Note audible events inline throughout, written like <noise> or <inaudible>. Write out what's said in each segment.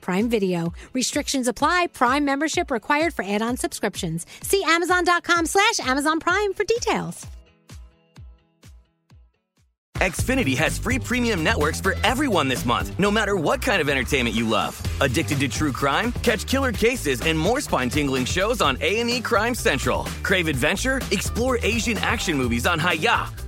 Prime Video. Restrictions apply. Prime membership required for add-on subscriptions. See Amazon.com slash Amazon Prime for details. Xfinity has free premium networks for everyone this month, no matter what kind of entertainment you love. Addicted to true crime? Catch killer cases and more spine-tingling shows on A&E Crime Central. Crave adventure? Explore Asian action movies on Hi-YAH.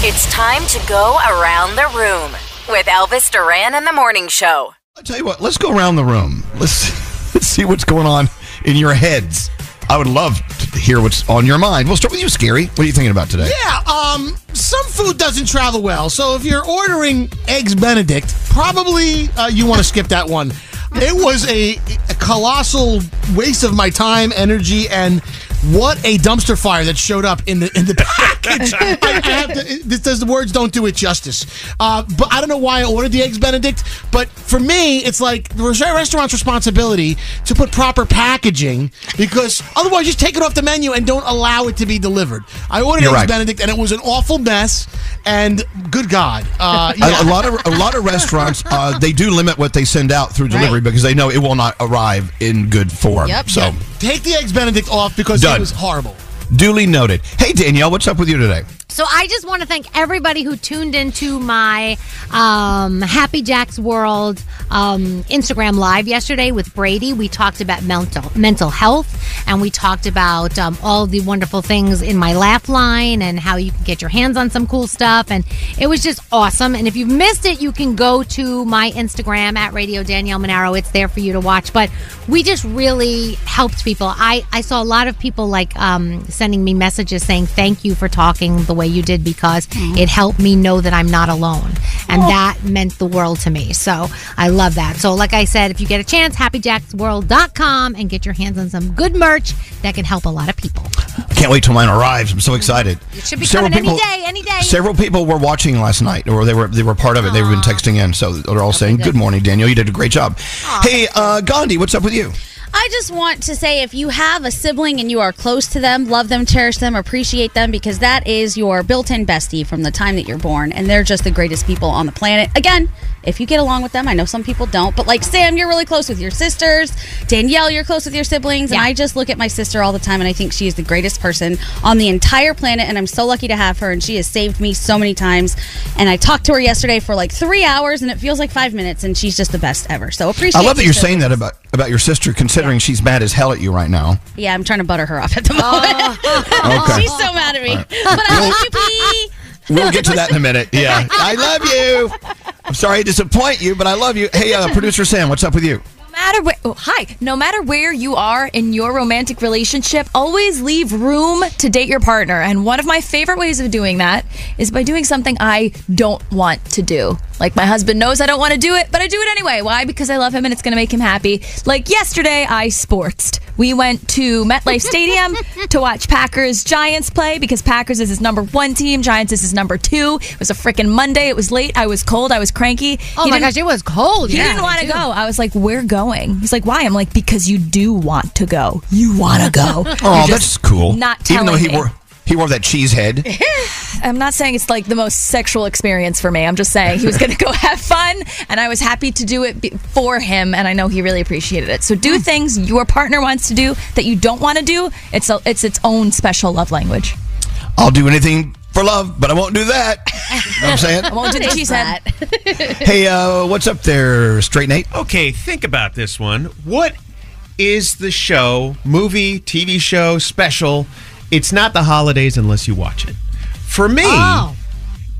It's time to go around the room with Elvis Duran and the Morning Show. I'll tell you what, let's go around the room. Let's, <laughs> let's see what's going on in your heads. I would love to hear what's on your mind. We'll start with you, Skeery. What are you thinking about today? Yeah, um, some food doesn't travel well. So if you're ordering eggs Benedict, probably uh, you want to skip that one. It was a, a colossal waste of my time, energy, and what a dumpster fire that showed up in the in the package. <laughs> I, I have to, this does the words don't do it justice. Uh, but I don't know why I ordered the eggs Benedict. But for me, it's like the restaurant's responsibility to put proper packaging because otherwise, just take it off the menu and don't allow it to be delivered. I ordered You're eggs right. Benedict and it was an awful mess. And good God, uh, A- yeah. A, lot of a lot of restaurants uh, they do limit what they send out through delivery because they know it will not arrive in good form. Yep. So take the eggs Benedict off because Done. it was horrible. duly noted. Hey Danielle, what's up with you today? So I just want to thank everybody who tuned into my um, Happy Jack's World um, Instagram live yesterday with Brady. We talked about mental mental health, and we talked about um, all the wonderful things in my laugh line and how you can get your hands on some cool stuff. And it was just awesome. And if you've missed it, you can go to my Instagram at Radio Danielle Monaro. It's there for you to watch. But we just really helped people. I I saw a lot of people like um, sending me messages saying thank you for talking the way you did because it helped me know that I'm not alone. And that meant the world to me. So I love that. So, like I said, if you get a chance, happyjacksworld.com and get your hands on some good merch that can help a lot of people. I can't wait till mine arrives. I'm so excited. It should be coming any day, any day. Several people were watching last night, or they were they were part of it. They've been texting in, so they're all saying, "Good morning, Danielle. You did a great job." Hey, uh, Gandhi, what's up with you? I just want to say if you have a sibling and you are close to them, love them, cherish them, appreciate them, because that is your built in bestie from the time that you're born. And they're just the greatest people on the planet. Again, if you get along with them, I know some people don't, but like Sam, you're really close with your sisters. Danielle, you're close with your siblings. And I just look at my sister all the time and I think she is the greatest person on the entire planet. And I'm so lucky to have her. And she has saved me so many times. And I talked to her yesterday for like three hours and it feels like five minutes. And she's just the best ever. So appreciate I love that you're saying that about about your sister, considering she's mad as hell at you right now. Yeah, I'm trying to butter her off at the moment. <laughs> Okay. She's so mad at me. All right. But I love you, P. We'll get to that in a minute. Yeah, <laughs> I love you. I'm sorry to disappoint you, but I love you. Hey, uh, producer Sam, what's up with you? No matter where, oh, hi. No matter where you are in your romantic relationship, always leave room to date your partner. And one of my favorite ways of doing that is by doing something I don't want to do. Like my husband knows I don't want to do it, but I do it anyway. Why? Because I love him and it's going to make him happy. Like yesterday, I sportsed. We went to MetLife Stadium <laughs> to watch Packers Giants play because Packers is his number one team, Giants is his number two. It was a freaking Monday. It was late. I was cold. I was cranky. Oh He my gosh, it was cold. He Yeah, didn't want to go. I was like, "We're going." He's like, "Why?" I'm like, "Because you do want to go. You want to go." <laughs> Oh, that's cool. Not Even though he me. wore he wore that cheese head. <laughs> I'm not saying it's like the most sexual experience for me. I'm just saying he was going to go <laughs> have fun, and I was happy to do it be- for him, and I know he really appreciated it. So Hmm. do things your partner wants to do that you don't want to do. It's a, it's its own special love language. I'll do anything for love, but I won't do that. <laughs> You know what I'm saying? I won't do the cheese head. <laughs> Hey, uh, what's up there, Straight Nate? Okay, think about this one. What is the show, movie, TV show, special? It's not the holidays unless you watch it. For me, Oh.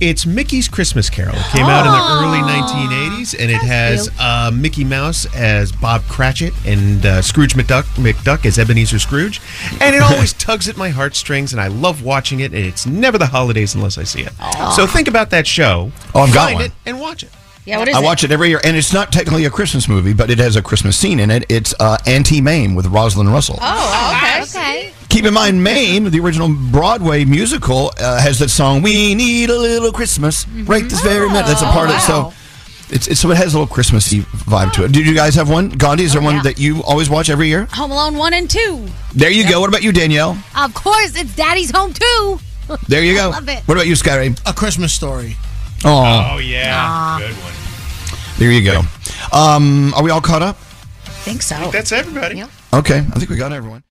It's Mickey's Christmas Carol. It came out in the early 1980s, and it has uh, Mickey Mouse as Bob Cratchit and uh, Scrooge McDuck, McDuck as Ebenezer Scrooge. And it always <laughs> tugs at my heartstrings, and I love watching it, and it's never the holidays unless I see it. So think about that show. Oh, I've got find one. it and watch it. Yeah, what is it? I it? watch it every year, and it's not technically a Christmas movie, but it has a Christmas scene in it. It's uh, Auntie Mame with Rosalind Russell. Oh, okay. Okay. Keep in mind, Mame, the original Broadway musical, uh, has that song "We Need a Little Christmas" right this very minute. That's a part of it. So. It's, it's so it has a little Christmassy vibe to it. Did you guys have one? Gandhi, is there one yeah. that you always watch every year? Home Alone 1 and 2. There you go. What about you, Danielle? Of course, it's Daddy's home too. <laughs> There you go. love it. What about you, Skeery? A Christmas story. Oh, Oh, yeah. Good one. there you go. Um, are we all caught up? think so. That's everybody. Okay, I think we got everyone.